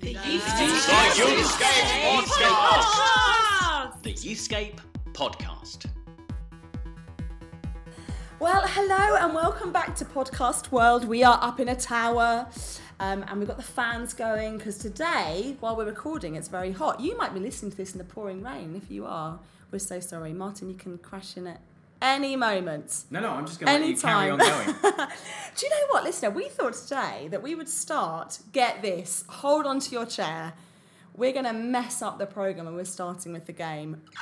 The Youthscape Podcast. The Youthscape Podcast. Well, hello and welcome back to Podcast World. We are up in a tower um, and we've got the fans going because today, while we're recording, it's very hot. You might be listening to this in the pouring rain. If you are, we're so sorry. Martin, you can crash in at any moment. No, no, I'm just going to let you carry on going. Do you know what, listener? We thought today that we would start, get this, hold on to your chair. We're going to mess up the programme and we're starting with the game.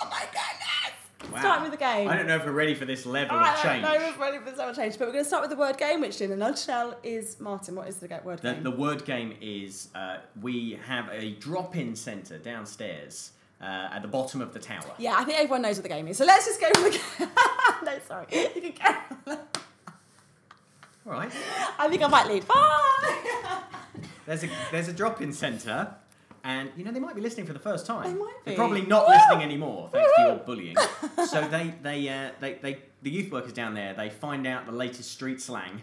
Oh my goodness! Wow. Starting with the game. I don't know if we're ready for this level I of don't know if we're ready for so much change, but we're going to start with the word game, which in a nutshell is Martin. What is the word The, game? the word game is uh, we have a drop in centre downstairs uh, at the bottom of the tower. yeah, I think everyone knows what the game is. So let's just go for the game. no, sorry. You can go. All right. I think I might lead. Bye. There's a, there's a drop in centre, and you know, they might be listening for the first time. They might be. They're probably not Woo! listening anymore, thanks to your bullying. so they, they, uh, they, they, the youth workers down there, they find out the latest street slang,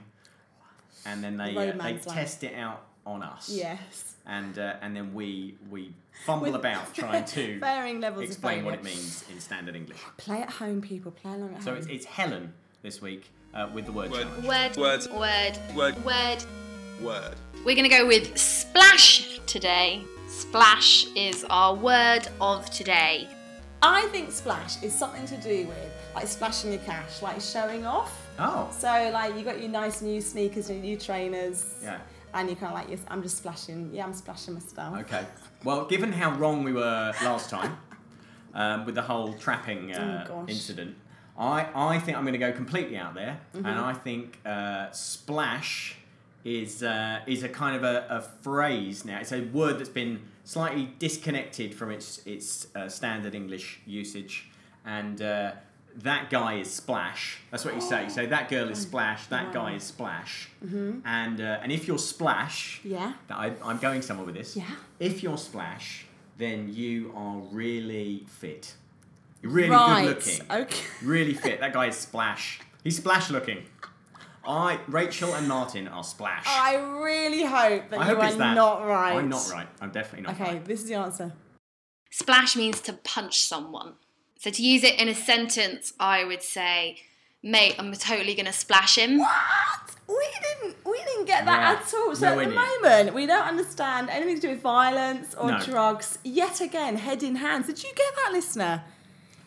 and then they, uh, they slang. test it out on us. yes. and uh, and then we we fumble With about trying to varying levels explain of what it means in standard English. Play at home, people. Play along at So home. So it's, it's Helen this week uh, with the word, Word. challenge. Word. Word. Word. Word. Word. Word. We're going to go with splash today. Splash is our word of today. I think splash is something to do with like splashing your cash, like showing off. Oh, So like you got your nice new sneakers and your new trainers. yeah. And you're kind of like, yes, I'm just splashing. Yeah, I'm splashing my stuff. Okay. Well, given how wrong we were last time um, with the whole trapping uh, Oh, incident, I, I think I'm going to go completely out there, Mm-hmm. and I think uh, splash is uh, is a kind of a, a phrase now. It's a word that's been slightly disconnected from its its uh, standard English usage, and uh, that guy is splash. That's what you say. You say that girl is splash. That guy is splash. Mm-hmm. And uh, and if you're splash, Yeah. that I, I'm going somewhere with this. Yeah. If you're splash, then you are really fit. You're really right. good looking. Okay. Really fit. That guy is splash. He's splash looking. I, Rachel, and Martin are splash. I really hope that I you hope are that. not right. I'm not right. I'm definitely not right. Okay, right. this is the answer. Splash means to punch someone. So to use it in a sentence, I would say, mate, I'm totally going to splash him. What? We didn't. We didn't get that Yeah, at all. So at nowhere the near. moment, we don't understand anything to do with violence or No. drugs. Yet again, head in hands. Did you get that, listener?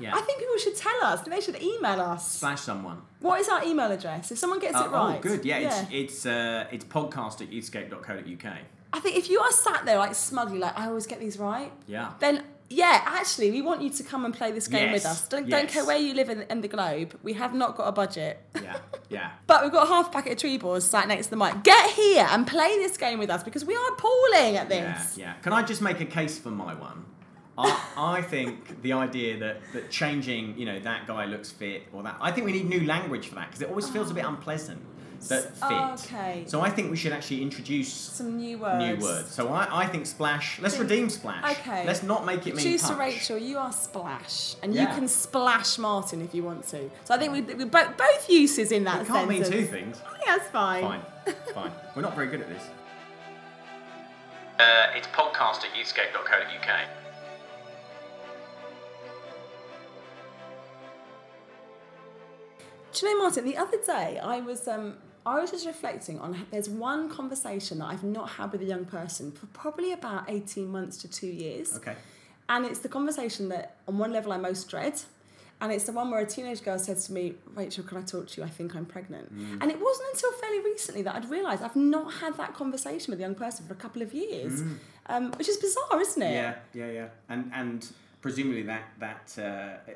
Yeah. I think people should tell us. They should email us. Splash someone. What is our email address? If someone gets Uh, it right. Oh, good. Yeah, it's it's uh, it's podcast at youthscape.co.uk. I think if you are sat there like smugly, like I always get these right, Yeah. then yeah, actually, we want you to come and play this game with us. Don't don't care where you live in, in the globe. We have not got a budget. Yeah. Yeah. But we've got a half packet of tree balls sat next to the mic. Get here and play this game with us because we are appalling at this. Yeah, yeah. Can I just make a case for my one? I, I think the idea that, that changing, you know, that guy looks fit or that, I think we need new language for that because it always feels a bit ah. unpleasant. That fit. okay. So I think we should actually introduce Some new words. new words. So I, I think splash. Let's Think- redeem splash. Okay. Let's not make it mean Choose to. Rachel. You are splash, and you can splash Martin if you want to. So I think we, we both both uses in that It can't mean two things. I think that's fine. Fine, fine. We're not very good at this. Uh, it's podcast at youthscape.co.uk. Do you know, Martin? The other day, I was um, I was just reflecting on. There's one conversation that I've not had with a young person for probably about eighteen months to two years. Okay. And it's the conversation that, on one level, I most dread. And it's the one where a teenage girl said to me, Rachel, can I talk to you? I think I'm pregnant. Mm. And it wasn't until fairly recently that I'd realised I've not had that conversation with a young person for a couple of years, um, which is bizarre, isn't it? Mm. Yeah, yeah, yeah. And and presumably that that uh,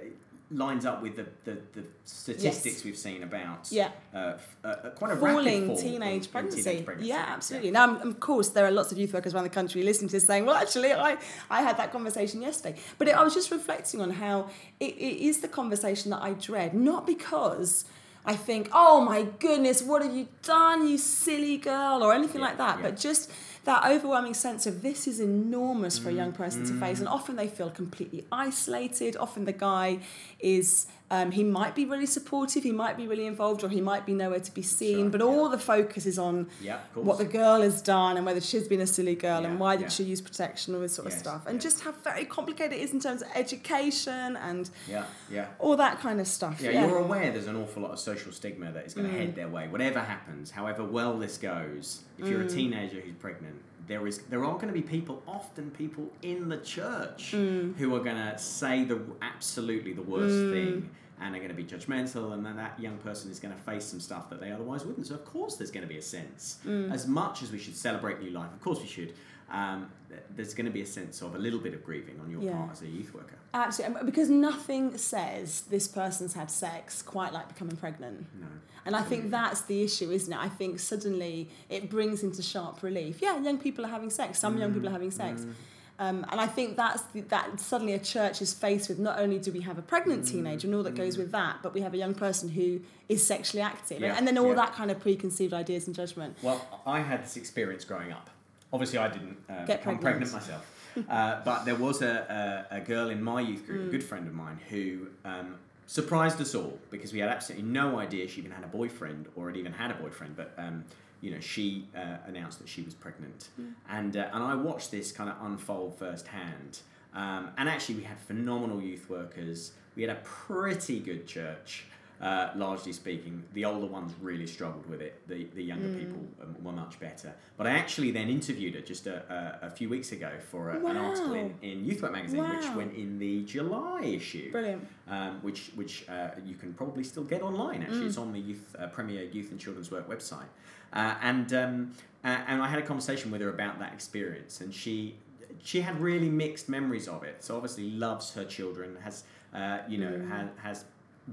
lines up with the, the, the statistics Yes. we've seen about Yeah. uh, uh, quite a falling rapid fall teenage, in- in pregnancy. teenage pregnancy. Yeah, absolutely. Now, um, of course, there are lots of youth workers around the country listening to this saying, well, actually, I, I had that conversation yesterday. But it, I was just reflecting on how it, it is the conversation that I dread, not because I think, oh my goodness, what have you done, you silly girl, or anything Yeah, like that, yeah. but just that overwhelming sense of this is enormous for a Mm, young person to face, and often they feel completely isolated. Often the guy is. Um, he might be really supportive, he might be really involved, or he might be nowhere to be seen. Sure, but yeah. all the focus is on Yeah, what the girl has done and whether she's been a silly girl Yeah, and why did she use protection, all this sort of stuff. And yes. just how very complicated it is in terms of education and yeah, yeah. all that kind of stuff. Yeah, Yeah, you're aware there's an awful lot of social stigma that is going to mm. head their way. Whatever happens, however well this goes, if you're a mm. teenager who's pregnant, there is there are going to be people, often people in the church, mm. who are going to say the absolutely the worst thing. And are going to be judgmental, and then that young person is going to face some stuff that they otherwise wouldn't. So, of course, there's going to be a sense. Mm. As much as we should celebrate new life, of course we should. Um, there's going to be a sense of a little bit of grieving on your Yeah. part as a youth worker. Absolutely, um, because nothing says this person's had sex quite like becoming pregnant. No. And I think that's the issue, isn't it? I think suddenly it brings into sharp relief. Yeah, young people are having sex. Some young people are having sex. Mm. Um, and I think that's the, that suddenly a church is faced with not only do we have a pregnant teenager and all that goes with that, but we have a young person who is sexually active. Yeah, And then all yeah. that kind of preconceived ideas and judgment. Well, I had this experience growing up. Obviously, I didn't uh, Get pregnant. pregnant, myself, uh, but there was a, a, a girl in my youth group, a good friend of mine, who um, surprised us all because we had absolutely no idea she even had a boyfriend or had even had a boyfriend. But um, you know, she uh, announced that she was pregnant, and uh, and I watched this kind of unfold firsthand. Um, and actually, we had phenomenal youth workers. We had a pretty good church. Uh, largely speaking, the older ones really struggled with it. The, the younger people um, were much better. But I actually then interviewed her just a, a, a few weeks ago for a, an article in, in Youth Work magazine, which went in the July issue. Brilliant. Um, which which uh, you can probably still get online. Actually, it's on the Youth uh, Premier Youth and Children's Work website. Uh, and um, uh, and I had a conversation with her about that experience, and she she had really mixed memories of it. So obviously loves her children, has uh, you know has, has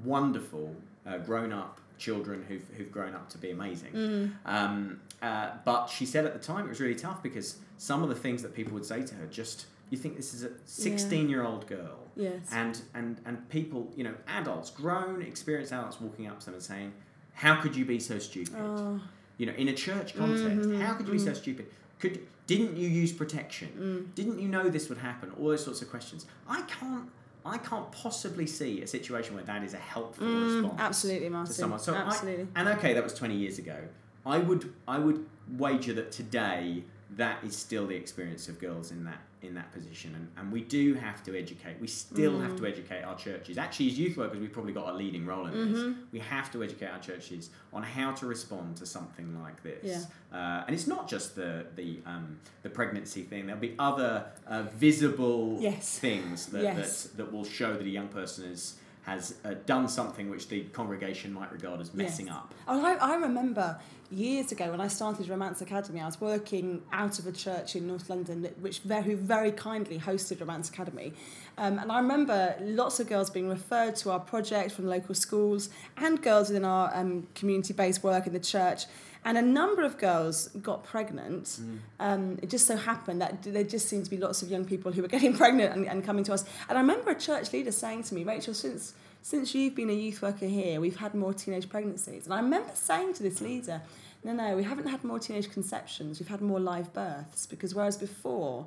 wonderful uh, grown up children who've, who've grown up to be amazing. Um, uh, but she said at the time it was really tough because some of the things that people would say to her just you think this is a 16 year old girl Yes. and and and people you know adults grown experienced adults walking up to them and saying how could you be so stupid Oh. You know in a church context mm-hmm. how could you be so mm. stupid? Could didn't you use protection? Mm. Didn't you know this would happen? All those sorts of questions. I can't i can't possibly see a situation where that is a helpful mm, response absolutely, Martin. to someone. So I- Absolutely. and okay that was 20 years ago. I would i would wager that today that is still the experience of girls in that in that position and, and we do have to educate we still have Mm. to educate our churches actually as youth workers we've probably got a leading role in this Mm-hmm. we have to educate our churches on how to respond to something like this Yeah. uh, and it's not just the the um, the pregnancy thing there'll be other uh, visible Yes. things that, Yes. that that will show that a young person is has uh, done something which the congregation might regard as messing Yes. up Oh, I, I remember years ago when I started Romance Academy, I was working out of a church in North London, which very, very kindly hosted Romance Academy. Um, and I remember lots of girls being referred to our project from local schools and girls within our um, community based work in the church. And a number of girls got pregnant. Um, it just so happened that there just seemed to be lots of young people who were getting pregnant and, and coming to us. And I remember a church leader saying to me, Rachel, since since you've been a youth worker here, we've had more teenage pregnancies. And I remember saying to this leader, no, no, we haven't had more teenage conceptions, we've had more live births. Because whereas before,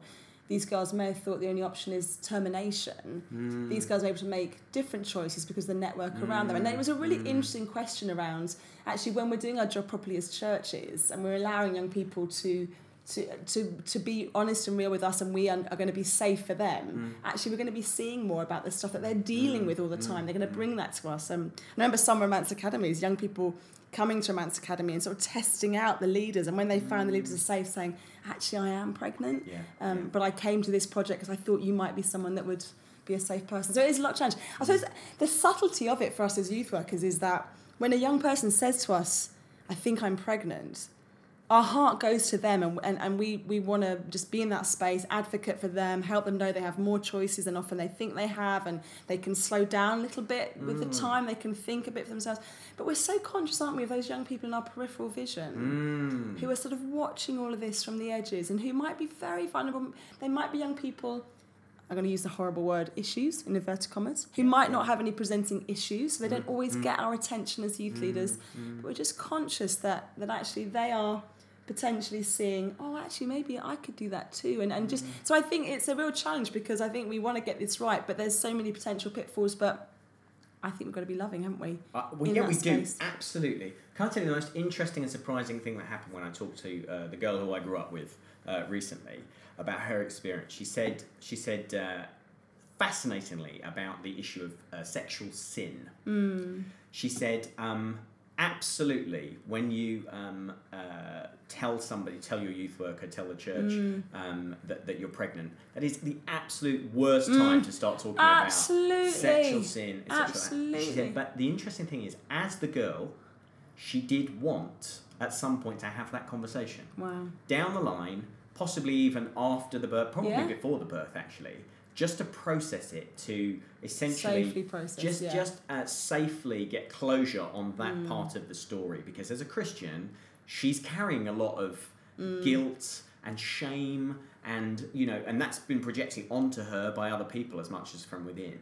these girls may have thought the only option is termination, hmm. these girls are able to make different choices because of the network around them. And it was a really hmm. interesting question around actually when we're doing our job properly as churches and we're allowing young people to to, to, to be honest and real with us and we are, are going to be safe for them. Mm. Actually we're going to be seeing more about the stuff that they're dealing mm. with all the mm. time. They're going to bring that to us. Um, I remember some romance academies young people coming to romance academy and sort of testing out the leaders. And when they found the leaders are safe saying actually I am pregnant. Yeah, um, yeah. but I came to this project because I thought you might be someone that would be a safe person. So it is a lot of challenge I suppose the subtlety of it for us as youth workers is that when a young person says to us I think I'm pregnant our heart goes to them and, and, and we, we want to just be in that space, advocate for them, help them know they have more choices than often they think they have, and they can slow down a little bit with the mm. time, they can think a bit for themselves. But we're so conscious, aren't we, of those young people in our peripheral vision mm. who are sort of watching all of this from the edges and who might be very vulnerable. They might be young people. I'm going to use the horrible word issues in inverted commas, who might not have any presenting issues, so they don't mm. always get our attention as youth leaders. But we're just conscious that, that actually they are potentially seeing, oh, actually, maybe I could do that too. And, and Mm. just, so I think it's a real challenge because I think we want to get this right, but there's so many potential pitfalls. But I think we've got to be loving, haven't we? Uh, well, yeah, we space. do absolutely. Can I tell you the most interesting and surprising thing that happened when I talked to uh, the girl who I grew up with uh, recently about her experience? She said she said uh, fascinatingly about the issue of uh, sexual sin. Hmm. She said. Um, Absolutely. When you um, uh, tell somebody, tell your youth worker, tell the church Hmm. um, that, that you're pregnant, that is the absolute worst time to start talking. Absolutely. about sexual sin. etc. She said, but the interesting thing is, as the girl, she did want at some point to have that conversation Wow. down the line, possibly even after the birth, probably Yeah. before the birth, actually, just to process it, to essentially Safely process, just yeah. just uh, safely get closure on that Mm. part of the story. Because as a Christian, she's carrying a lot of Mm. guilt and shame, and you know, and that's been projecting onto her by other people as much as from within.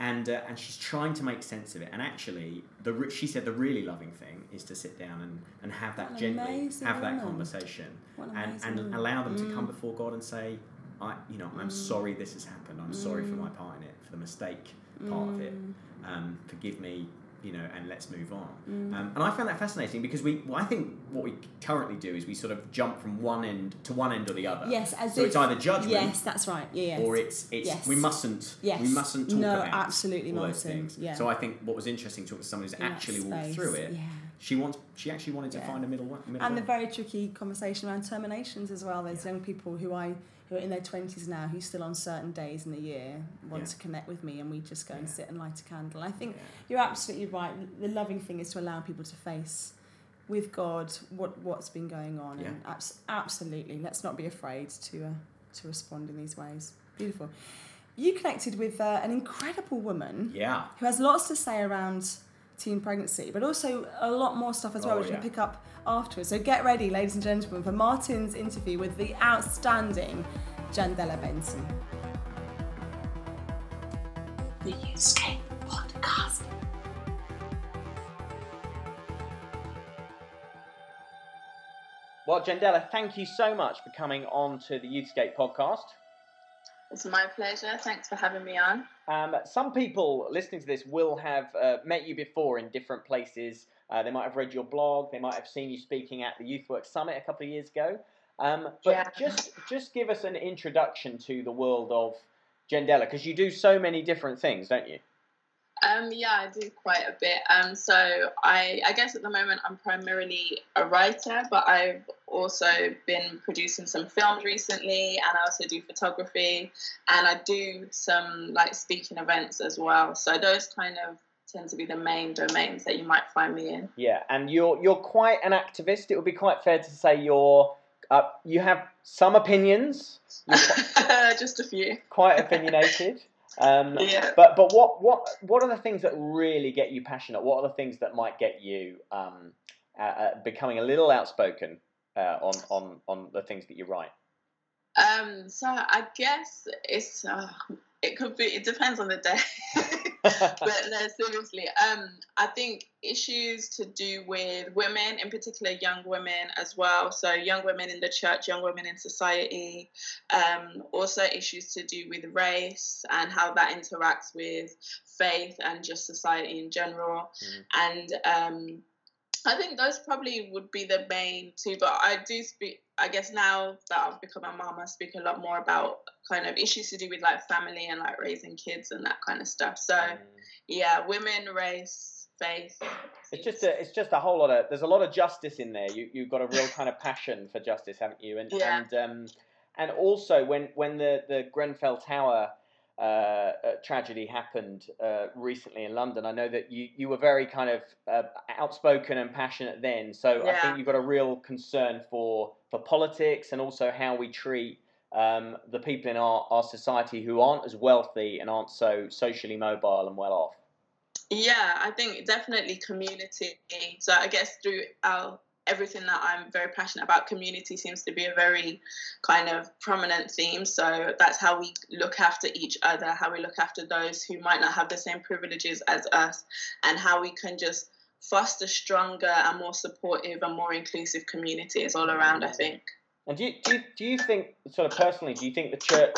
And, uh, and she's trying to make sense of it. And actually, the re- she said the really loving thing is to sit down and, and have that an gently, have that conversation, an and, and woman. allow them to Mm. come before God and say, I, you know, I'm sorry this has happened. I'm sorry for my part in it, for the mistake part of it. Mm. Um, forgive me, you know, and let's move on. Mm. Um, and I found that fascinating because we, well, I think what we currently do is we sort of jump from one end to one end or the other. Yes, as so if, it's either judgment Yes, that's right. Yeah, yes. or it's it's Yes. we mustn't Yes. we mustn't talk No, about absolutely all those things. Yeah. So I think what was interesting talking to someone who's In actually walked through it. yeah. She wants she actually wanted to Yeah. find a middle, middle and the very tricky conversation around terminations as well. There's young people who I who are in their twenties now who still on certain days in the year want Yeah. to connect with me, and we just go and sit and light a candle. I think Yeah. you're absolutely right. The loving thing is to allow people to face with God what what's been going on, and abs- absolutely, let's not be afraid to uh, to respond in these ways. Beautiful. You connected with uh, an incredible woman Yeah. who has lots to say around teen pregnancy, but also a lot more stuff as well, Oh, which yeah. we'll pick up afterwards. So get ready, ladies and gentlemen, for Martin's interview with the outstanding Jendella Benson. The Youthscape Podcast. Well, Jendella, thank you so much for coming on to the Youthscape podcast. It's my pleasure. Thanks for having me on. Um, some people listening to this will have uh, met you before in different places. Uh, they might have read your blog. They might have seen you speaking at the YouthWork Summit a couple of years ago. Um, but Yeah. just just give us an introduction to the world of Jendella because you do so many different things, don't you? Um, yeah, I do quite a bit. Um, so I, I guess at the moment I'm primarily a writer, but I've also been producing some films recently, and I also do photography, and I do some like speaking events as well. So those kind of tend to be the main domains that you might find me in. Yeah, and you're you're quite an activist. It would be quite fair to say you're uh, you have some opinions. Quite, Just a few. quite opinionated. Um, Yeah. But but what what what are the things that really get you passionate? What are the things that might get you um, uh, uh, becoming a little outspoken uh, on on on the things that you write? Um, so I guess it's uh, it could be it depends on the day. but no, seriously, um, I think issues to do with women, in particular young women as well. So young women in the church, young women in society. Um, also issues to do with race and how that interacts with faith and just society in general. And um, I think those probably would be the main two, but I do speak. I guess now that I've become a mom, I speak a lot more about kind of issues to do with like family and like raising kids and that kind of stuff. So yeah, women, race, faith. It's just a, it's just a whole lot of there's a lot of justice in there. You you've got a real kind of passion for justice, haven't you? And Yeah. and um, and also when when the the Grenfell Tower uh, tragedy happened uh, recently in London, I know that you you were very kind of uh, outspoken and passionate then. So I think you've got a real concern for for politics and also how we treat. Um, the people in our, our society who aren't as wealthy and aren't so socially mobile and well off. Yeah, I think definitely community. So I guess through our everything that I'm very passionate about, community seems to be a very kind of prominent theme. So that's how we look after each other, how we look after those who might not have the same privileges as us, and how we can just foster stronger and more supportive and more inclusive communities all around. I think. And do you, do you, do you think, sort of personally, do you think the church,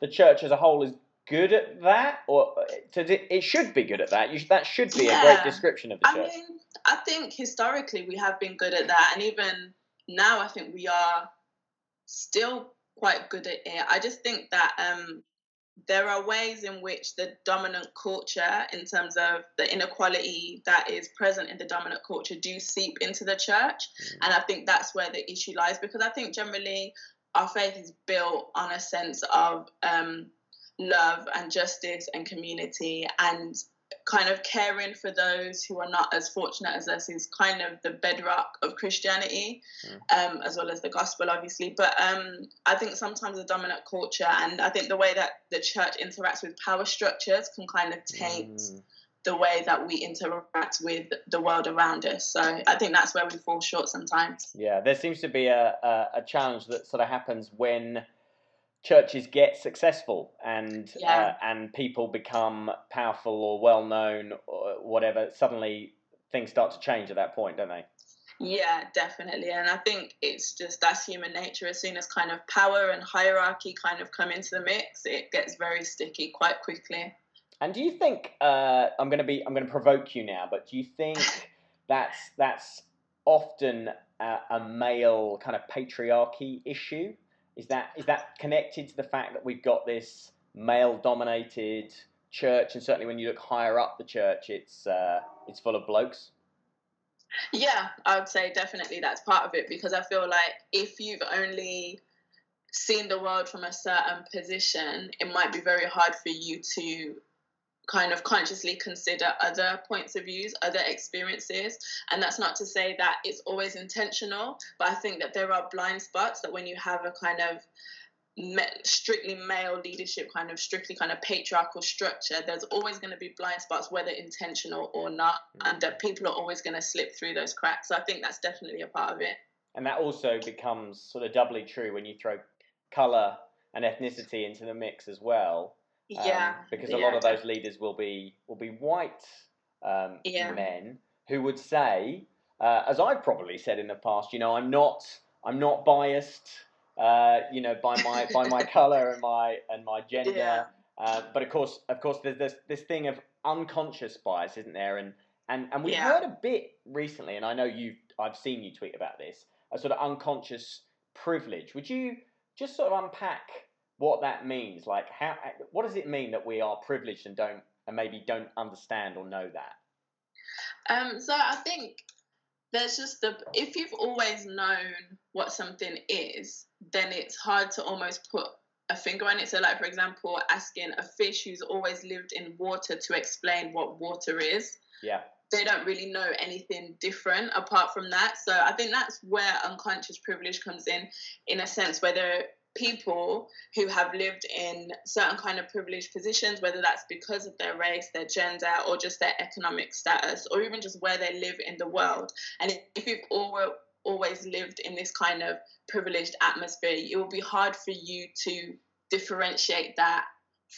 the church as a whole is good at that, or it, it should be good at that? You, that should be a great description of the I church. mean, I think historically we have been good at that, and even now I think we are still quite good at it. I just think that um, there are ways in which the dominant culture, in terms of the inequality that is present in the dominant culture, do seep into the church, and I think that's where the issue lies because I think generally our faith is built on a sense of um, love and justice and community and kind of caring for those who are not as fortunate as us is kind of the bedrock of Christianity, um, as well as the gospel, obviously. But um, I think sometimes the dominant culture and I think the way that the church interacts with power structures can kind of taint Mm. the way that we interact with the world around us. So I think that's where we fall short sometimes. Yeah, there seems to be a, a, a challenge that sort of happens when churches get successful and uh, and people become powerful or well known or whatever. Suddenly things start to change at that point, don't they? Yeah, definitely. And I think it's just that's human nature. As soon as kind of power and hierarchy kind of come into the mix, it gets very sticky quite quickly. And do you think uh, I'm going to be I'm going to provoke you now? But do you think that's that's often a, a male kind of patriarchy issue? Is that is that connected to the fact that we've got this male dominated church, and certainly when you look higher up the church, it's uh, it's full of blokes. Yeah, I would say definitely that's part of it because I feel like if you've only seen the world from a certain position, it might be very hard for you to kind of consciously consider other points of views, other experiences. And that's not to say that it's always intentional, but I think that there are blind spots that when you have a kind of strictly male leadership, kind of strictly kind of patriarchal structure, there's always going to be blind spots, whether intentional or not, mm-hmm. and that people are always going to slip through those cracks. So I think that's definitely a part of it. And that also becomes sort of doubly true when you throw colour and ethnicity into the mix as well. Um, Yeah, because a yeah, lot of those leaders will be will be white um, Yeah. men who would say, uh, as I've probably said in the past, you know, I'm not I'm not biased, uh, you know, by my by my colour and my and my gender. Yeah. Uh, but of course, of course, there's this this thing of unconscious bias, isn't there? And and and we Yeah. heard a bit recently, and I know you I've seen you tweet about this, a sort of unconscious privilege. Would you just sort of unpack what that means? Like, how what does it mean that we are privileged and don't and maybe don't understand or know that? Um, so I think there's just the if you've always known what something is, then it's hard to almost put a finger on it. So, like for example, asking a fish who's always lived in water to explain what water is, Yeah. they don't really know anything different apart from that. So I think that's where unconscious privilege comes in, in a sense, whether people who have lived in certain kind of privileged positions, whether that's because of their race, their gender, or just their economic status, or even just where they live in the world. And if you've always lived in this kind of privileged atmosphere, it will be hard for you to differentiate that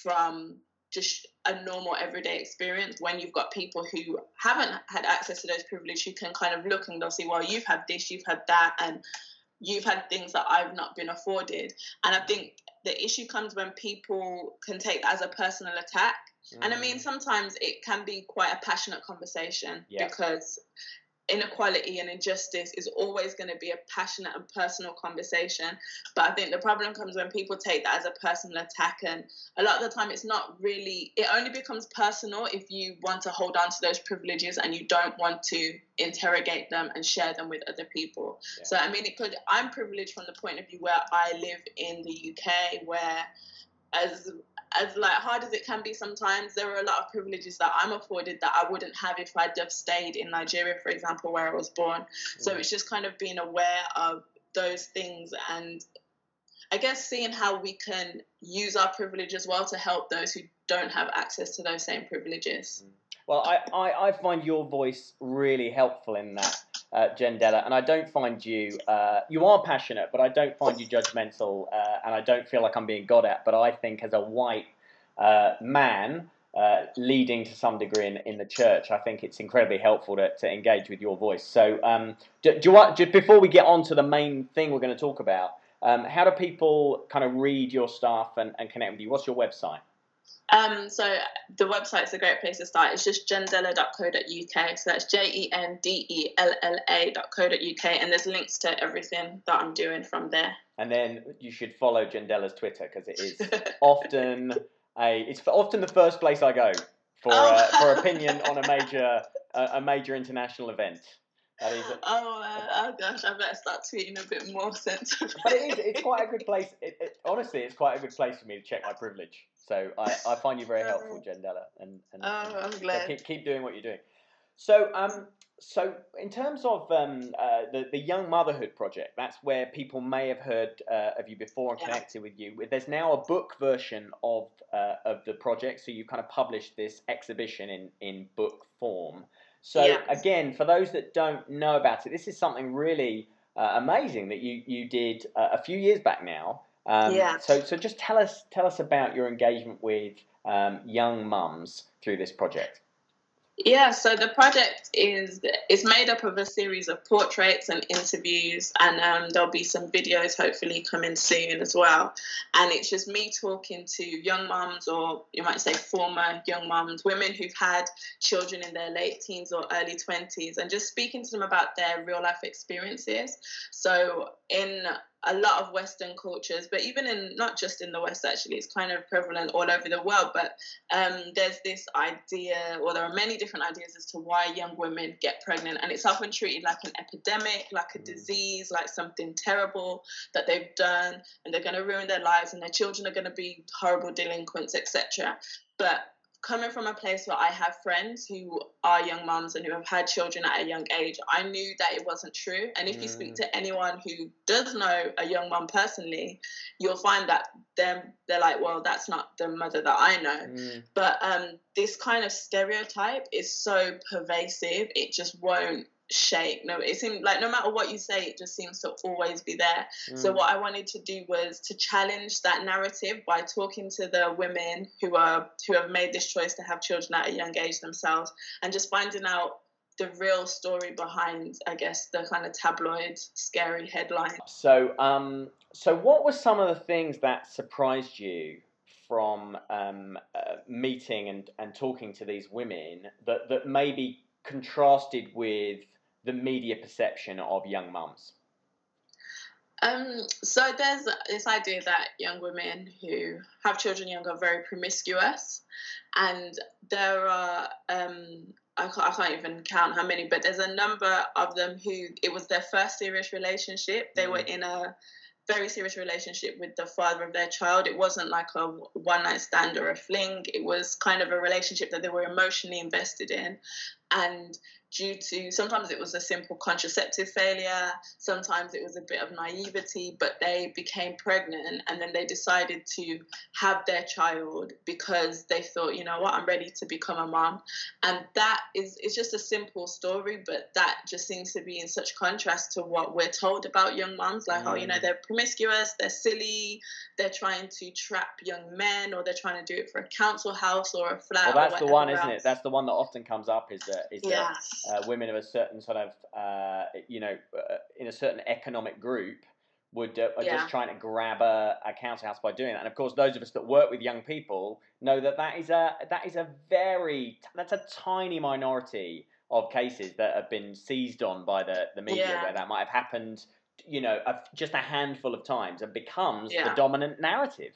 from just a normal everyday experience when you've got people who haven't had access to those privileges who can kind of look and they'll say, well, you've had this, you've had that, and you've had things that I've not been afforded. And I think the issue comes when people can take that as a personal attack. And I mean, mm. sometimes it can be quite a passionate conversation Yeah. because inequality and injustice is always going to be a passionate and personal conversation. But I think the problem comes when people take that as a personal attack, and a lot of the time it's not really, it only becomes personal if you want to hold on to those privileges and you don't want to interrogate them and share them with other people. Yeah. So, I mean, it could, I'm privileged from the point of view where I live in the UK, where as as like hard as it can be sometimes, there are a lot of privileges that I'm afforded that I wouldn't have if I'd have stayed in Nigeria, for example, where I was born. So Mm. it's just kind of being aware of those things and I guess seeing how we can use our privilege as well to help those who don't have access to those same privileges. Well, I, I, I find your voice really helpful in that, uh, Jendella, and I don't find you, uh, you are passionate, but I don't find you judgmental, uh, and I don't feel like I'm being got at. But I think as a white uh, man, uh, leading to some degree in, in the church, I think it's incredibly helpful to, to engage with your voice. So, um, do, do, you want just before we get on to the main thing we're going to talk about? Um, how do people kind of read your stuff and, and connect with you? What's your website? Um, so the website's a great place to start. It's just jendella.co.uk. So that's J E N D E L L A.co.uk. And there's links to everything that I'm doing from there. And then you should follow Jendella's Twitter because it is often a it's often the first place I go for Oh. uh, for opinion on a major a, a major international event. That is, oh, uh, oh gosh, I better start tweeting a bit more sensibly. but it is it's quite a good place. It, it, honestly, it's quite a good place for me to check my privilege. So I, I find you very helpful, Jendella, and, and Oh, I'm so keep keep doing what you're doing. So um so in terms of um uh, the the young motherhood project, that's where people may have heard uh, of you before and Yeah. connected with you. There's now a book version of uh, of the project, so you kind of published this exhibition in in book form. So Yeah. again, for those that don't know about it, this is something really uh, amazing that you you did uh, a few years back now. Um, Yeah. So so just tell us tell us about your engagement with um, young mums through this project. Yeah, so the project is is made up of a series of portraits and interviews, and um, there'll be some videos hopefully coming soon as well. And it's just me talking to young mums, or you might say former young mums, women who've had children in their late teens or early twenties, and just speaking to them about their real life experiences. So in a lot of Western cultures, but even in not just in the West, actually, it's kind of prevalent all over the world. But um, there's this idea, or there are many different ideas as to why young women get pregnant, and it's often treated like an epidemic, like a Mm. disease, like something terrible that they've done, and they're going to ruin their lives, and their children are going to be horrible delinquents, etc. But coming from a place where I have friends who are young mums and who have had children at a young age, I knew that it wasn't true. And if you speak to anyone who does know a young mum personally, you'll find that them they're like, well, that's not the mother that I know. Mm. But um, this kind of stereotype is so pervasive; it just won't shake. No, it seems like no matter what you say, it just seems to always be there. So Mm. what I wanted to do was to challenge that narrative by talking to the women who are who have made this choice to have children at a young age themselves, and just finding out the real story behind, I guess, the kind of tabloid, scary headline. So, um, so what were some of the things that surprised you from um, uh, meeting and, and talking to these women that, that maybe contrasted with the media perception of young mums? Um, so there's this idea that young women who have children young are very promiscuous, and there are um, I can't, I can't even count how many, but there's a number of them who it was their first serious relationship. They were in a very serious relationship with the father of their child. It wasn't like a one night stand or a fling. It was kind of a relationship that they were emotionally invested in, and due to sometimes it was a simple contraceptive failure, sometimes it was a bit of naivety, but they became pregnant and then they decided to have their child because they thought, you know what, I'm ready to become a mom. And that is it's just a simple story, but that just seems to be in such contrast to what we're told about young moms, like oh, you know, Mm. they're promiscuous, they're silly, they're trying to trap young men or they're trying to do it for a council house or a flat. Well, that's the one, whatever isn't it? That's the one that often comes up is that is that uh, women of a certain sort of uh, you know uh, in a certain economic group would uh, are Yeah. just trying to grab a, a council house by doing that. And of course, those of us that work with young people know that that is a that is a very that's a tiny minority of cases that have been seized on by the the media Yeah. where that might have happened. You know, a, just a handful of times and becomes the dominant narrative.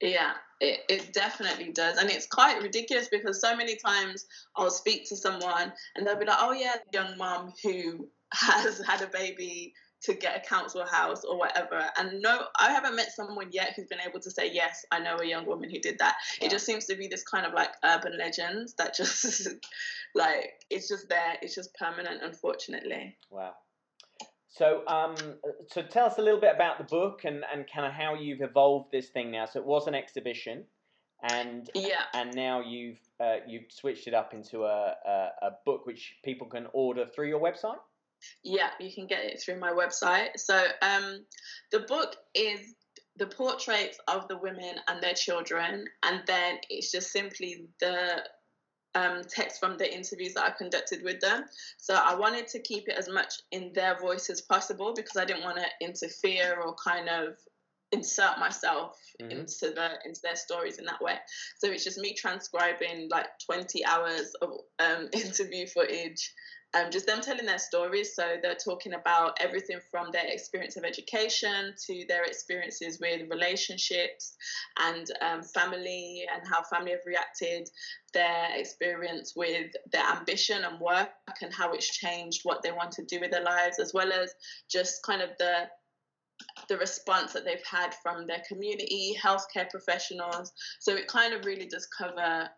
Yeah, it, it definitely does. And it's quite ridiculous because so many times I'll speak to someone and they'll be like, oh, yeah, young mum who has had a baby to get a council house or whatever. And no, I haven't met someone yet who's been able to say, yes, I know a young woman who did that. Wow. It just seems to be this kind of like urban legend that just, like, it's just there. It's just permanent, unfortunately. Wow. So, um, so tell us a little bit about the book and, and kind of how you've evolved this thing now. So it was an exhibition, and Yeah. and now you've uh, you've switched it up into a, a a book which people can order through your website. Yeah, you can get it through my website. So um, the book is the portraits of the women and their children, and then it's just simply the um, text from the interviews that I conducted with them. So I wanted to keep it as much in their voice as possible because I didn't want to interfere or kind of insert myself Mhm. into the into their stories in that way. So it's just me transcribing like 20 hours of um, interview footage um, just them telling their stories. So they're talking about everything from their experience of education to their experiences with relationships and um, family and how family have reacted, their experience with their ambition and work and how it's changed what they want to do with their lives, as well as just kind of the the response that they've had from their community, healthcare professionals. So it kind of really does cover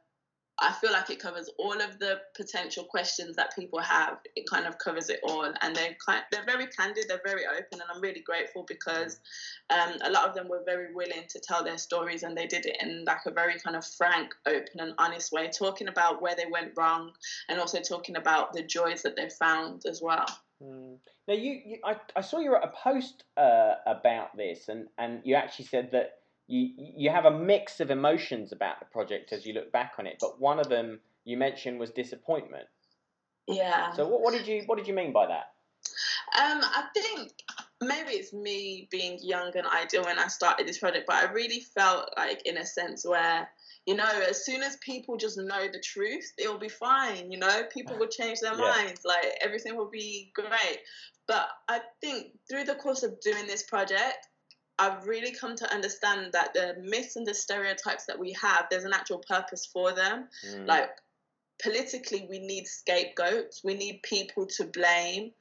I feel like it covers all of the potential questions that people have. It kind of covers it all, and they're kind, they're very candid, they're very open, and I'm really grateful because um, a lot of them were very willing to tell their stories, and they did it in like a very kind of frank, open, and honest way, talking about where they went wrong, and also talking about the joys that they found as well. Mm. Now, you, you I, I saw you wrote a post uh, about this, and, and you actually said that you you have a mix of emotions about the project as you look back on it, but one of them you mentioned was disappointment. Yeah. So what, what did you what did you mean by that? Um, I think maybe it's me being young and ideal when I started this project, but I really felt like in a sense where you know, as soon as people just know the truth, it'll be fine. You know, people will change their Yeah. minds. Like everything will be great. But I think through the course of doing this project, I've really come to understand that the myths and the stereotypes that we have, there's an actual purpose for them. Mm. Like politically, we need scapegoats. We need people to blame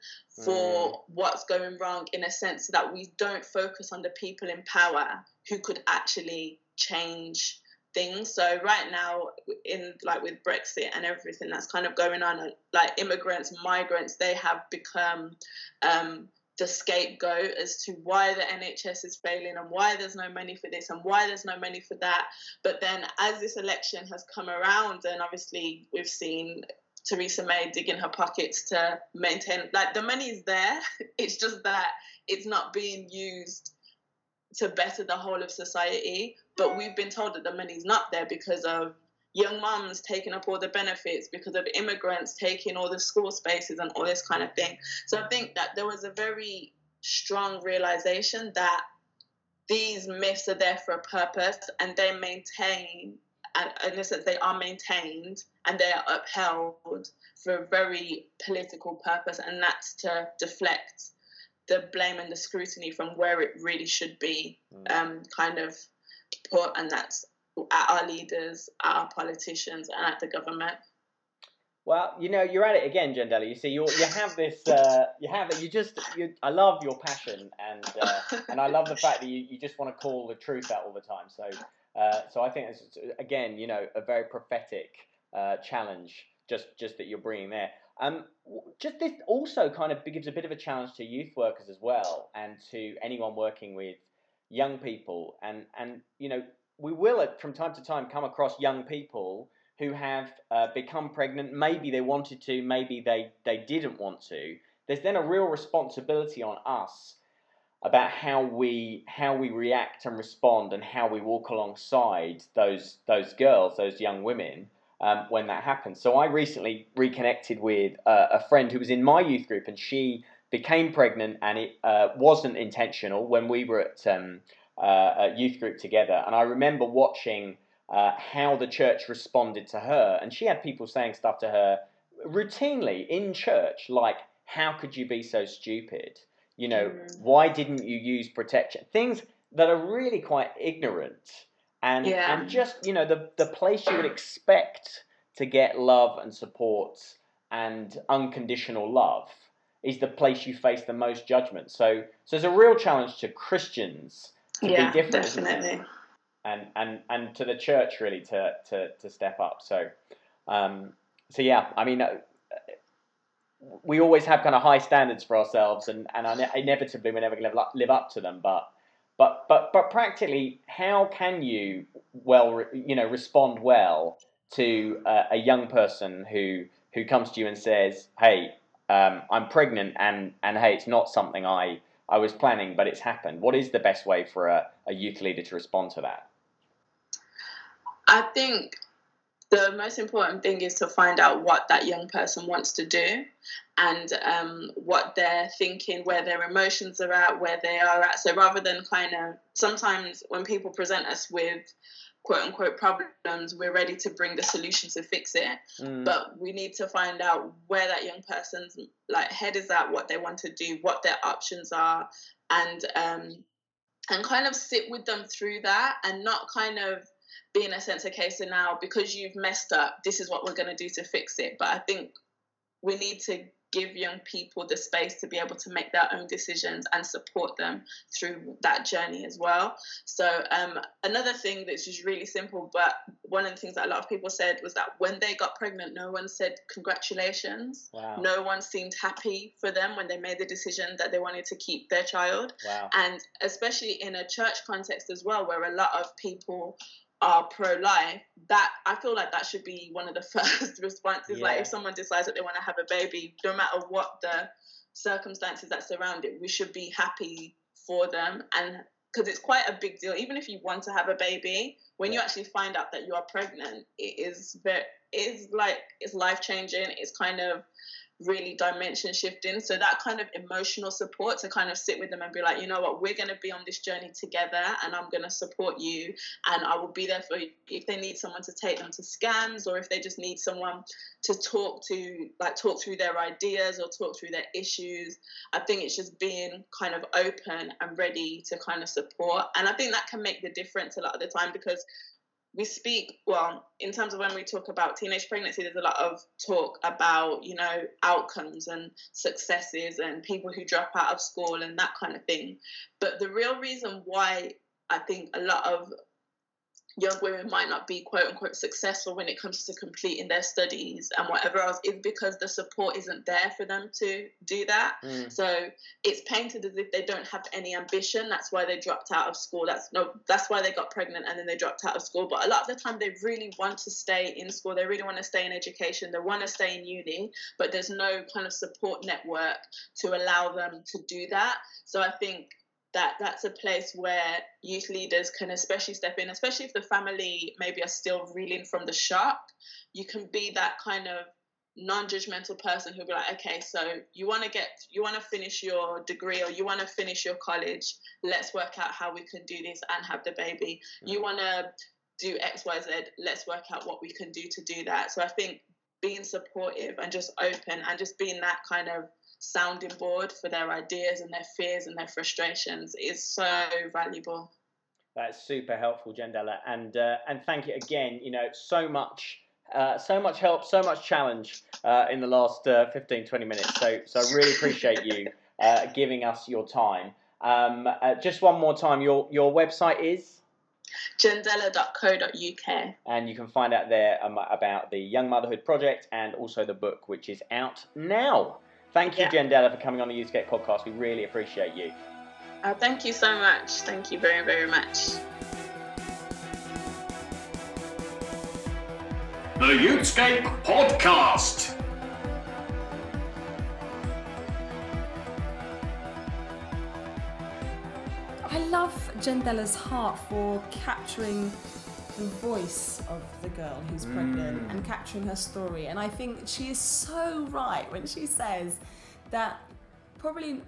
for Mm. what's going wrong in a sense that we don't focus on the people in power who could actually change things. So right now, in like with Brexit and everything that's kind of going on, like immigrants, migrants, they have become um, the scapegoat as to why the NHS is failing and why there's no money for this and why there's no money for that. But then as this election has come around, and obviously we've seen Theresa May digging her pockets to maintain, like the money is there. It's just that it's not being used to better the whole of society. But we've been told that the money's not there because of young mums taking up all the benefits, because of immigrants taking all the school spaces and all this kind of thing. So I think that there was a very strong realization that these myths are there for a purpose and they maintain, and in a sense, they are maintained and they are upheld for a very political purpose, and that's to deflect the blame and the scrutiny from where it really should be Mm. um, kind of put, and that's at our leaders, at our politicians, and at the government. Well, you know, you're at it again, Jendella. You see, you you have this, uh, you have it. You just, you, I love your passion, and uh, and I love the fact that you, you just want to call the truth out all the time. So, uh, so I think it's again, you know, a very prophetic uh, challenge. Just just that you're bringing there. Um, just this also kind of gives a bit of a challenge to youth workers as well, and to anyone working with young people. And and you know, we will at, from time to time come across young people who have uh, become pregnant. Maybe they wanted to, maybe they, they didn't want to. There's then a real responsibility on us about how we how we react and respond and how we walk alongside those those girls, those young women. Um, when that happens. So I recently reconnected with uh, a friend who was in my youth group, and she became pregnant, and it uh, wasn't intentional when we were at um, uh, a youth group together. And I remember watching uh, how the church responded to her. And she had people saying stuff to her routinely in church, like, How could you be so stupid? You know, Mm. why didn't you use protection? Things that are really quite ignorant. And, Yeah. and just, you know, the, the place you would expect to get love and support and unconditional love is the place you face the most judgment. So, so it's a real challenge to Christians to yeah, definitely. and and and to the church really to to to step up. So, um, so yeah, I mean, uh, we always have kind of high standards for ourselves, and and inevitably we're never going to live up, to them. But but but but practically, how can you well you know respond well to uh, a young person who who comes to you and says, "Hey, um, I'm pregnant, and and hey, it's not something I I was planning, but it's happened. What is the best way for a, a youth leader to respond to that? I think the most important thing is to find out what that young person wants to do and um, what they're thinking, where their emotions are at, where they are at. So rather than kind of sometimes when people present us with quote unquote problems, we're ready to bring the solution to fix it. Mm. But we need to find out where that young person's like head is at, what they want to do, what their options are, and um, and kind of sit with them through that and not kind of be in a sense, okay, so now because you've messed up, this is what we're going to do to fix it. But I think we need to give young people the space to be able to make their own decisions and support them through that journey as well. So um, another thing that's just really simple, but one of the things that a lot of people said was that when they got pregnant, no one said congratulations. Wow. No one seemed happy for them when they made the decision that they wanted to keep their child. Wow. And especially in a church context as well, where a lot of people are pro-life that i feel like that should be one of the first responses. Like if someone decides that they want to have a baby no matter what the circumstances that surround it we should be happy for them. And because it's quite a big deal even if you want to have a baby when you actually find out that you are pregnant it is very it is like it's life changing it's kind of really dimension shifting. So that kind of emotional support to kind of sit with them and be like, you know what, we're going to be on this journey together, and I'm going to support you, and I will be there for you if they need someone to take them to scans, or if they just need someone to talk to, like talk through their ideas or talk through their issues. I think it's just being kind of open and ready to kind of support, and I think that can make the difference a lot of the time because we speak well in terms of when we talk about teenage pregnancy there's a lot of talk about you know outcomes and successes and people who drop out of school and that kind of thing. But the real reason why i think a lot of young women might not be quote unquote successful when it comes to completing their studies and whatever else is because the support isn't there for them to do that Mm. so it's painted as if they don't have any ambition. That's why they dropped out of school. That's no. That's why they got pregnant and then they dropped out of school. But a lot of the time, they really want to stay in school. They really want to stay in education. They want to stay in uni, but there's no kind of support network to allow them to do that. So I think that that's a place where youth leaders can especially step in, especially if the family maybe are still reeling from the shock. You can be that kind of non-judgmental person who'll be like okay so you want to get you want to finish your degree or you want to finish your college. Let's work out how we can do this and have the baby. You mm. want to do xyz let's work out what we can do to do that. So i think being supportive and just open and just being that kind of sounding board for their ideas and their fears and their frustrations is so valuable That's super helpful, Jendella, and uh, and thank you again. You know, so much, uh, so much help, so much challenge uh, in the last uh, 15, 20 minutes. So so I really appreciate you uh, giving us your time. Um, uh, just one more time, your your website is, jendella.co.uk and you can find out there um, about the Young Motherhood Project and also the book, which is out now. Thank you, Yeah. Jendella, for coming on the YouthScape podcast. We really appreciate you. Uh, thank you so much. Thank you very, very much. The Youthscape Podcast. I love Jendella's heart for capturing the voice of the girl who's mm. pregnant and capturing her story. And I think she is so right when she says that probably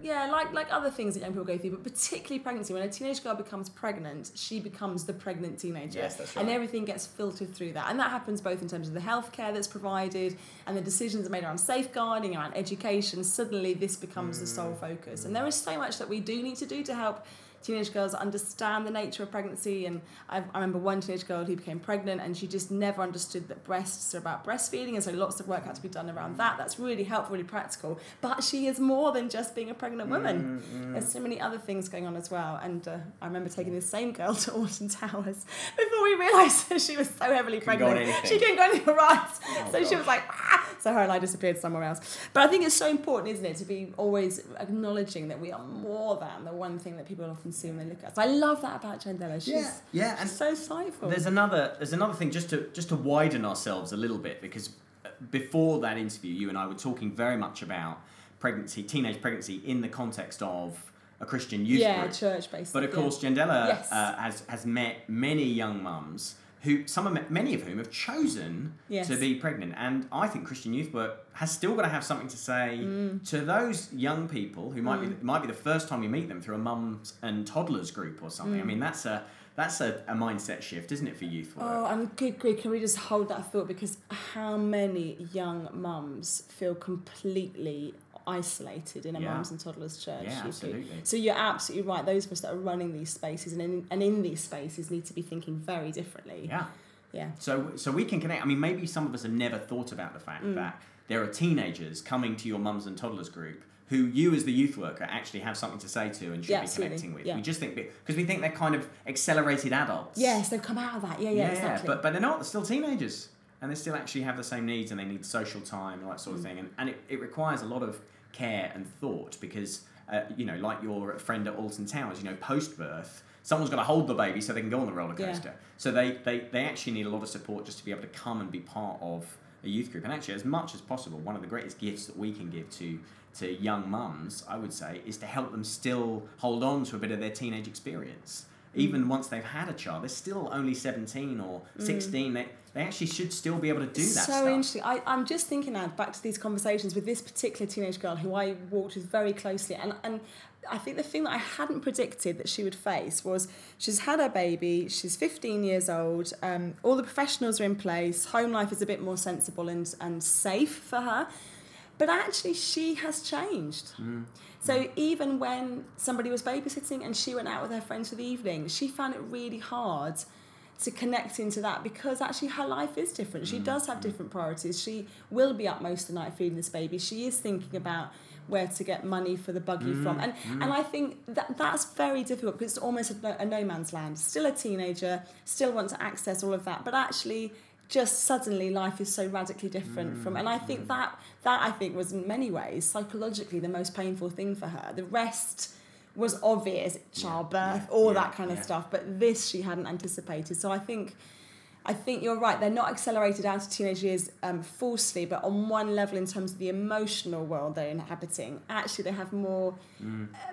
yeah, like like other things that young people go through, but particularly pregnancy. When a teenage girl becomes pregnant, she becomes the pregnant teenager. Yes, that's And everything gets filtered through that. And that happens both in terms of the healthcare that's provided and the decisions made around safeguarding, around education. Suddenly this becomes the sole mm. focus. And there is so much that we do need to do to help teenage girls understand the nature of pregnancy. And I, I remember one teenage girl who became pregnant and she just never understood that breasts are about breastfeeding. And so lots of work had to be done around that. That's really helpful, really practical. But she is more than just being a pregnant woman. There's so many other things going on as well. And uh, I remember taking this same girl to Alton Towers before we realised that she was so heavily pregnant. She couldn't go anywhere right. so she was like, ah! so her and I disappeared somewhere else. But I think it's so important, isn't it, to be always acknowledging that we are more than the one thing that people often see when they look at us. I love that about Jendella. She's Yeah, yeah, and so insightful. There's another there's another thing just to just to widen ourselves a little bit because uh, before that interview, you and I were talking very much about pregnancy, teenage pregnancy, in the context of a Christian youth yeah, group. church based. But of course, Jendella Yes. uh, has has met many young mums who some of many of whom have chosen Yes. to be pregnant, and I think Christian Youth Work has still got to have something to say Mm. to those young people who might be might be the first time you meet them through a mums and toddlers group or something. Mm. I mean, that's a that's a, a mindset shift, isn't it, for youth work? Oh, and good grief, can we just hold that thought? Because how many young mums feel completely isolated in a Yeah. mums and toddlers church? Yeah, absolutely. So you're absolutely right. Those of us that are running these spaces and in, and in these spaces need to be thinking very differently. yeah. Yeah. So, so we can connect. I mean, maybe some of us have never thought about the fact Mm. that there are teenagers coming to your mums and toddlers group who you, as the youth worker, actually have something to say to and should Yeah, be absolutely. connecting with. Yeah. We just think because we think they're kind of accelerated adults. Yes, they've come out of that. Yeah, yeah, exactly. but but they're not. They're still teenagers, and they still actually have the same needs, and they need social time and all that sort Mm. of thing. And and it, it requires a lot of care and thought because uh, you know, like your friend at Alton Towers, you know, post birth. Someone's got to hold the baby so they can go on the roller Yeah. coaster. So they, they, they actually need a lot of support just to be able to come and be part of a youth group. And actually, as much as possible, one of the greatest gifts that we can give to to young mums, I would say, is to help them still hold on to a bit of their teenage experience. Mm. Even once they've had a child, they're still only 17 or mm. 16. They, they actually should still be able to do that so stuff. interesting. I, I'm just thinking now back to these conversations with this particular teenage girl who I walked with very closely, and and I think the thing that I hadn't predicted that she would face was she's had her baby, she's 15 years old, um, all the professionals are in place, home life is a bit more sensible and and safe for her, but actually she has changed. Mm. So even when somebody was babysitting and she went out with her friends for the evening, she found it really hard to connect into that because actually her life is different. She does have mm-hmm. different priorities. She will be up most of the night feeding this baby. She is thinking about where to get money for the buggy from. And mm-hmm. and I think that that's very difficult because it's almost a no, a no man's land. Still a teenager, still want to access all of that, but actually just suddenly life is so radically different from and I think that that I think was in many ways psychologically the most painful thing for her. The rest was obvious, childbirth, yeah, all yeah, that kind of stuff, but this she hadn't anticipated. So I think I think you're right. They're not accelerated out of teenage years um, falsely, but on one level, in terms of the emotional world they're inhabiting, actually they have more, uh,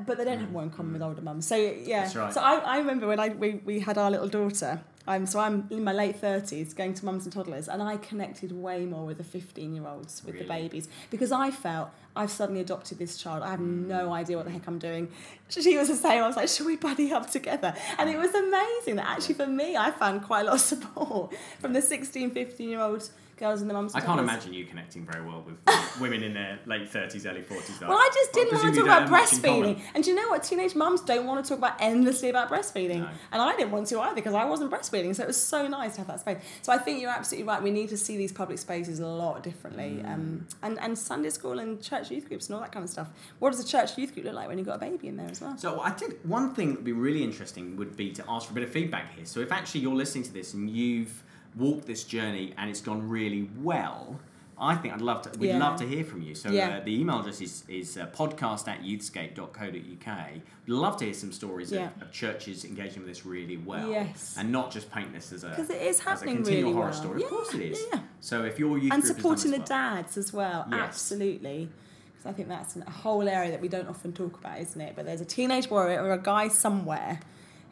but they don't have more in common with older mums. So yeah. Mm. That's right. So I, I remember when I we, we had our little daughter. I'm so I'm in my late thirties, going to mums and toddlers, and I connected way more with the 15 year olds with the babies because I felt I've suddenly adopted this child. I have Mm. no idea what the heck I'm doing. She was the same. I was like, should we buddy up together? And it was amazing that actually for me, I found quite a lot of support from the 16, 15 year old girls and the mums. I can't imagine you connecting very well with women in their late 30s, early 40s. Well, I just didn't want to talk about don't have much in common. breastfeeding. And do you know what? Teenage mums don't want to talk about endlessly about breastfeeding. No. And I didn't want to either because I wasn't breastfeeding. So it was so nice to have that space. So I think you're absolutely right. We need to see these public spaces a lot differently. Mm. Um, and, and Sunday school and church youth groups and all that kind of stuff. What does a church youth group look like when you've got a baby in there as well? So I think one thing that would be really interesting would be to ask for a bit of feedback here. So if actually you're listening to this and you've walked this journey and it's gone really well, I think I'd love to. We'd Yeah. love to hear from you. So Yeah. uh, the email address is, is uh, podcast at youthscape.co.uk. We'd love to hear some stories Yeah. of, of churches engaging with this really well, Yes. and not just paint this as a 'Cause it is as a happening continual really horror well. story. Yeah, of course it is. yeah. So if your youth and group has done supporting the well- dads as well. Yes. Absolutely. Because I think that's a whole area that we don't often talk about, isn't it? But there's a teenage boy or a guy somewhere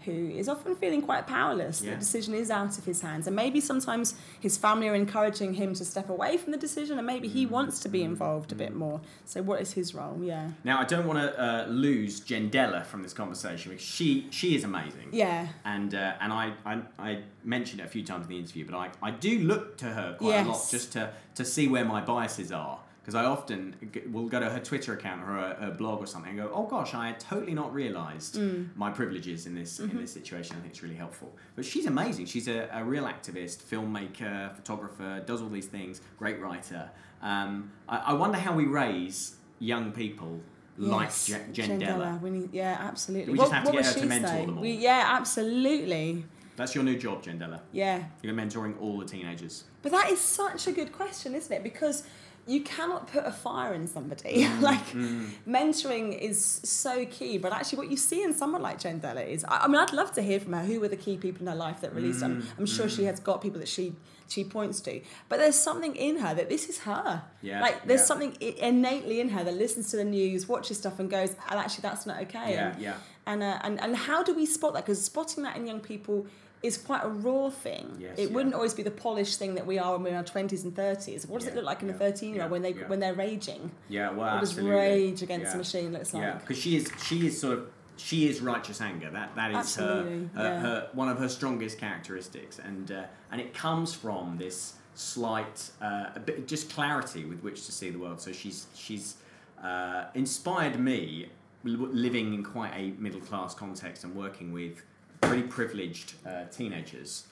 who is often feeling quite powerless. Yeah. The decision is out of his hands. And maybe sometimes his family are encouraging him to step away from the decision and maybe Mm. he wants to be involved a bit more. So what is his role? Yeah. Now I don't want to uh, lose Jendella from this conversation because she she is amazing. Yeah. and uh, and I, I I mentioned it a few times in the interview, but I, I do look to her quite a lot just to to see where my biases are because I often g- will go to her Twitter account or her, her blog or something and go, oh gosh, I had totally not realised Mm. my privileges in this Mm-hmm. in this situation. I think it's really helpful. But she's amazing. She's a, a real activist, filmmaker, photographer, does all these things. Great writer. Um, I, I wonder how we raise young people like Yes, Jen- Jendella. We need, yeah, absolutely. We what just have to get her to she mentor say? them all. We, yeah, absolutely. That's your new job, Jendella. Yeah. You're mentoring all the teenagers. But that is such a good question, isn't it? Because you cannot put a fire in somebody. Mm, like mm. mentoring is so key. But actually, what you see in someone like Jendella is, I, I mean, I'd love to hear from her. Who were the key people in her life that released them? Mm, I'm sure she has got people that she she points to. But there's something in her that this is her. Yeah, Like there's yeah. something innately in her that listens to the news, watches stuff, and goes, "And actually, that's not okay." Yeah, and, yeah. And uh, and and how do we spot that? Because spotting that in young people is quite a raw thing. Yes, it yeah. wouldn't always be the polished thing that we are when we're in our twenties and thirties. What does it look like in a thirteen year old when they yeah. when they're raging? Yeah, well, What does absolutely. rage against yeah. the machine looks like? Yeah, because she is she is sort of she is righteous anger. That that is her, her, yeah. her one of her strongest characteristics, and uh, and it comes from this slight uh, a bit just clarity with which to see the world. So she's she's uh, inspired me living in quite a middle class context and working with pretty privileged uh, teenagers.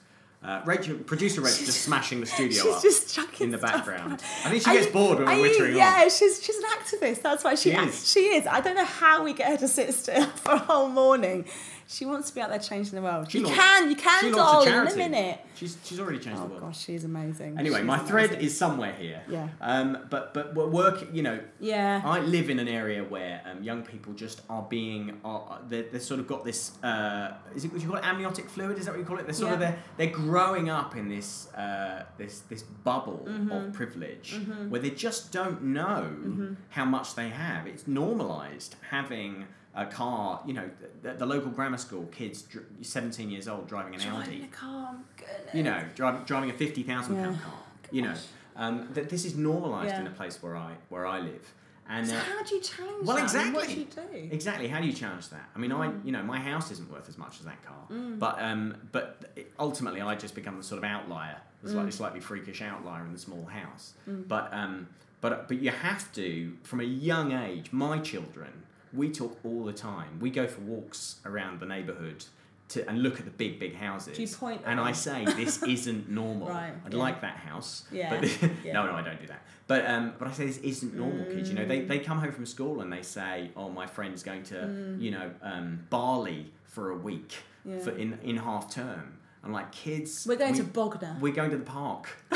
Uh, Rachel, producer Rachel, just smashing the studio She's up just chucking in the background. I think she gets you- bored when we're you- wittering on. Yeah, she's she's an activist. That's why she She is. She is. I don't know how we get her to sit still for a whole morning. She wants to be out there changing the world. She you launched- can, you can, launched in a minute. She's, she's already changed Oh the world. Oh gosh, she's amazing. Anyway, She's my thread is somewhere here. Yeah. Um, but but work. You know, Yeah. I live in an area where um, young people just are being are they they're sort of got this. Uh, is it what you call it amniotic fluid? Is that what you call it? They're sort of they're they're growing up in this uh, this this bubble Mm-hmm. of privilege where they just don't know Mm-hmm. how much they have. It's normalised having. A car, you know, the, the local grammar school kids, dr- 17 years old, driving an Driving Audi a car, goodness. you know, driving, driving a fifty thousand pound Yeah. car. You know, um, that this is normalised Yeah. in a place where I where I live, and So uh, how do you challenge well, that? I mean, exactly. what do you do? exactly how do you challenge that? I mean, I Mm. you know my house isn't worth as much as that car, but um, but ultimately I just become the sort of outlier, the Mm. slightly slightly freakish outlier in the small house. But um, but but you have to from a young age. My children, we talk all the time. We go for walks around the neighbourhood. To, and look at the big, big houses. Do you point and I say this isn't normal. Right, I'd yeah. like that house. Yeah, But yeah. no, no, I don't do that. But um, but I say this isn't normal, kids. You know, they, they come home from school and they say, "Oh, my friend's going to you know um, Bali for a week Mm. Yeah. for in in half term." I'm like, kids. We're going we, to Bognor. We're going to the park.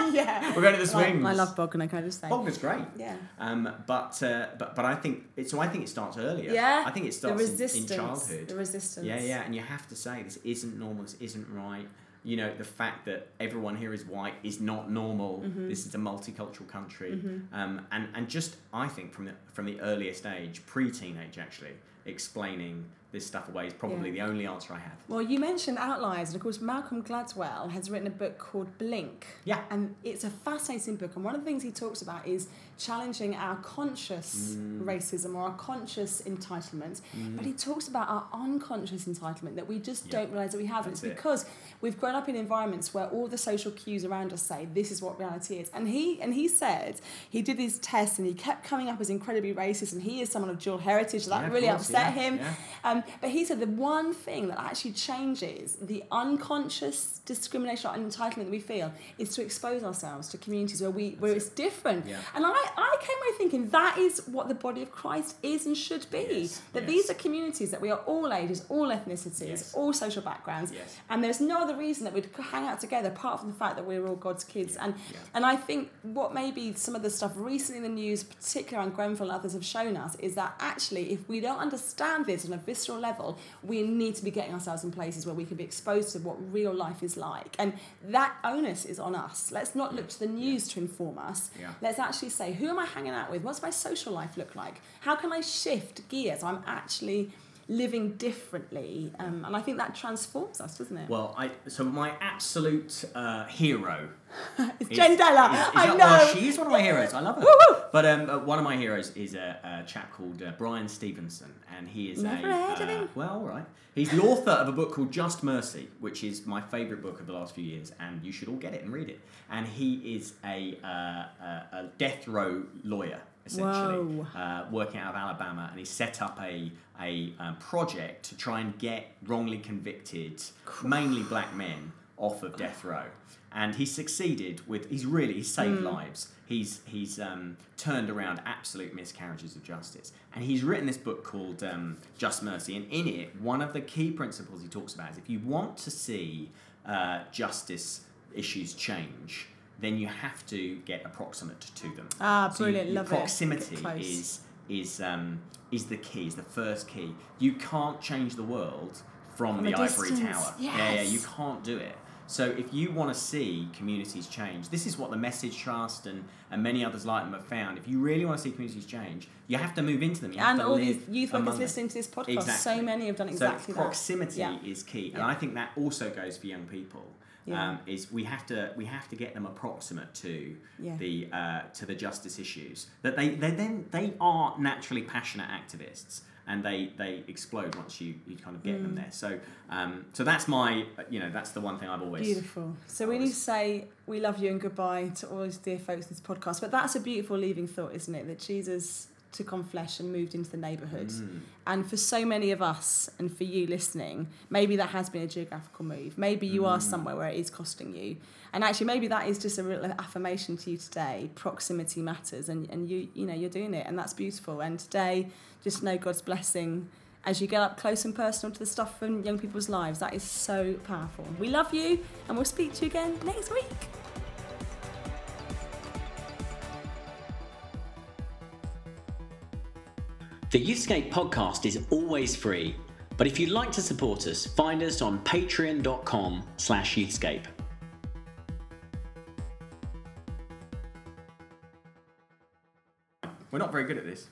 yeah. We're going to the I swings. I love Bognor, can I just say? Bognor's great. Yeah. Um, but uh, but but I think it, so. I think it starts earlier. Yeah. I think it starts in, in childhood. The resistance. Yeah, yeah, and you have to say this isn't normal. This isn't right. You know, the fact that everyone here is white is not normal. Mm-hmm. This is a multicultural country, um, and and just I think from the from the earliest age, pre-teenage actually, explaining this stuff away is probably Yeah. the only answer I have. Well, you mentioned outliers, and of course, Malcolm Gladwell has written a book called Blink. Yeah. And it's a fascinating book, and one of the things he talks about is challenging our conscious Mm. racism or our conscious entitlement. But he talks about our unconscious entitlement that we just Yeah. don't realise that we have. That's it's it. because we've grown up in environments where all the social cues around us say this is what reality is. And he and he said he did these tests and he kept coming up as incredibly racist, and he is someone of dual heritage, so that Yeah, really course, upset him. yeah. Um, but he said the one thing that actually changes the unconscious discrimination or entitlement that we feel is to expose ourselves to communities where we where it's different. Yeah. And I, I came away thinking that is what the body of Christ is and should be. Yes, That yes. these are communities that we are all ages, all ethnicities, Yes. all social backgrounds, and there's no other reason that we'd hang out together apart from the fact that we're all God's kids. And Yeah. and I think what maybe some of the stuff recently in the news, particularly around Grenfell and others, have shown us is that actually, if we don't understand this on a visceral level, we need to be getting ourselves in places where we can be exposed to what real life is like. And that onus is on us. Let's not look to the news to inform us. Yeah. Let's actually say, who am I hanging out with? What's my social life look like? How can I shift gears? I'm actually living differently. Um, and I think that transforms us, doesn't it? Well, I so my absolute uh, hero it's is- Jendella. is- is I that- know. Well, she is one of my heroes. I love her. Woo, woo. But um, uh, one of my heroes is a, a chap called uh, Bryan Stevenson, and he is Never a. heard of uh, him. Well, all right. He's the author of a book called Just Mercy, which is my favourite book of the last few years, and you should all get it and read it. And he is a, uh, a, a death row lawyer, essentially, uh, working out of Alabama, and he set up a a um, project to try and get wrongly convicted, mainly black men, off of death row. And he succeeded with. He's really he's saved Hmm. lives. He's he's um, turned around absolute miscarriages of justice. And he's written this book called um, Just Mercy. And in it, one of the key principles he talks about is if you want to see uh, justice issues change, then you have to get approximate to them. Ah, So you- brilliant, love it. proximity is is um, is the key, is the first key. You can't change the world from, From the ivory distance, tower. Yeah, yeah, you can't do it. So if you want to see communities change, this is what the Message Trust and, and many others like them have found. If you really want to see communities change, you have to move into them. You have And to all these youth workers listening to this podcast, Exactly. so many have done exactly so that. proximity Yeah. is key, and Yeah. I think that also goes for young people. Yeah. Um, is we have to we have to get them approximate to Yeah. the uh, to the justice issues that they they then they are naturally passionate activists and they they explode once you, you kind of get Mm. them there. So um, so that's my you know that's the one thing I've always Beautiful. So we need to say we love you and goodbye to all these dear folks in this podcast. But that's a beautiful leaving thought, isn't it? That Jesus took on flesh and moved into the neighbourhood. Mm. And for so many of us and for you listening, maybe that has been a geographical move. Maybe you are somewhere where it is costing you. And actually maybe that is just a real affirmation to you today. Proximity matters and, and you you know, you're doing it and that's beautiful. And today just know God's blessing as you get up close and personal to the stuff in young people's lives. That is so powerful. We love you and we'll speak to you again next week. The Youthscape podcast is always free, but if you'd like to support us, find us on patreon.com slash youthscape. We're not very good at this.